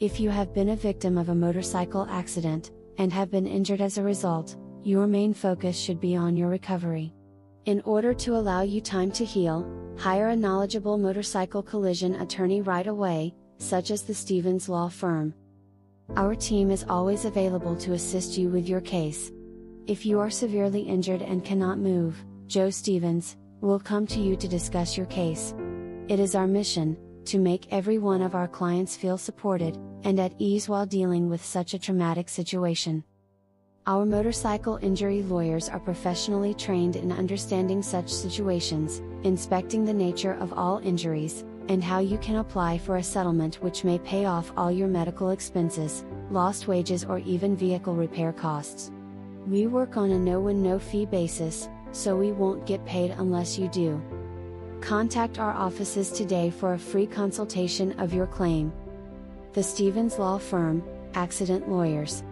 If you have been a victim of a motorcycle accident, and have been injured as a result, your main focus should be on your recovery. In order to allow you time to heal, hire a knowledgeable motorcycle collision attorney right away, such as the Stephens Law Firm. Our team is always available to assist you with your case. If you are severely injured and cannot move, Joe Stephens will come to you to discuss your case. It is our mission to make every one of our clients feel supported and at ease while dealing with such a traumatic situation. Our motorcycle injury lawyers are professionally trained in understanding such situations, inspecting the nature of all injuries, and how you can apply for a settlement which may pay off all your medical expenses, lost wages, or even vehicle repair costs. We work on a no win no fee basis, so we won't get paid unless you do. Contact our offices today for a free consultation of your claim. The Stephens Law Firm, Accident Lawyers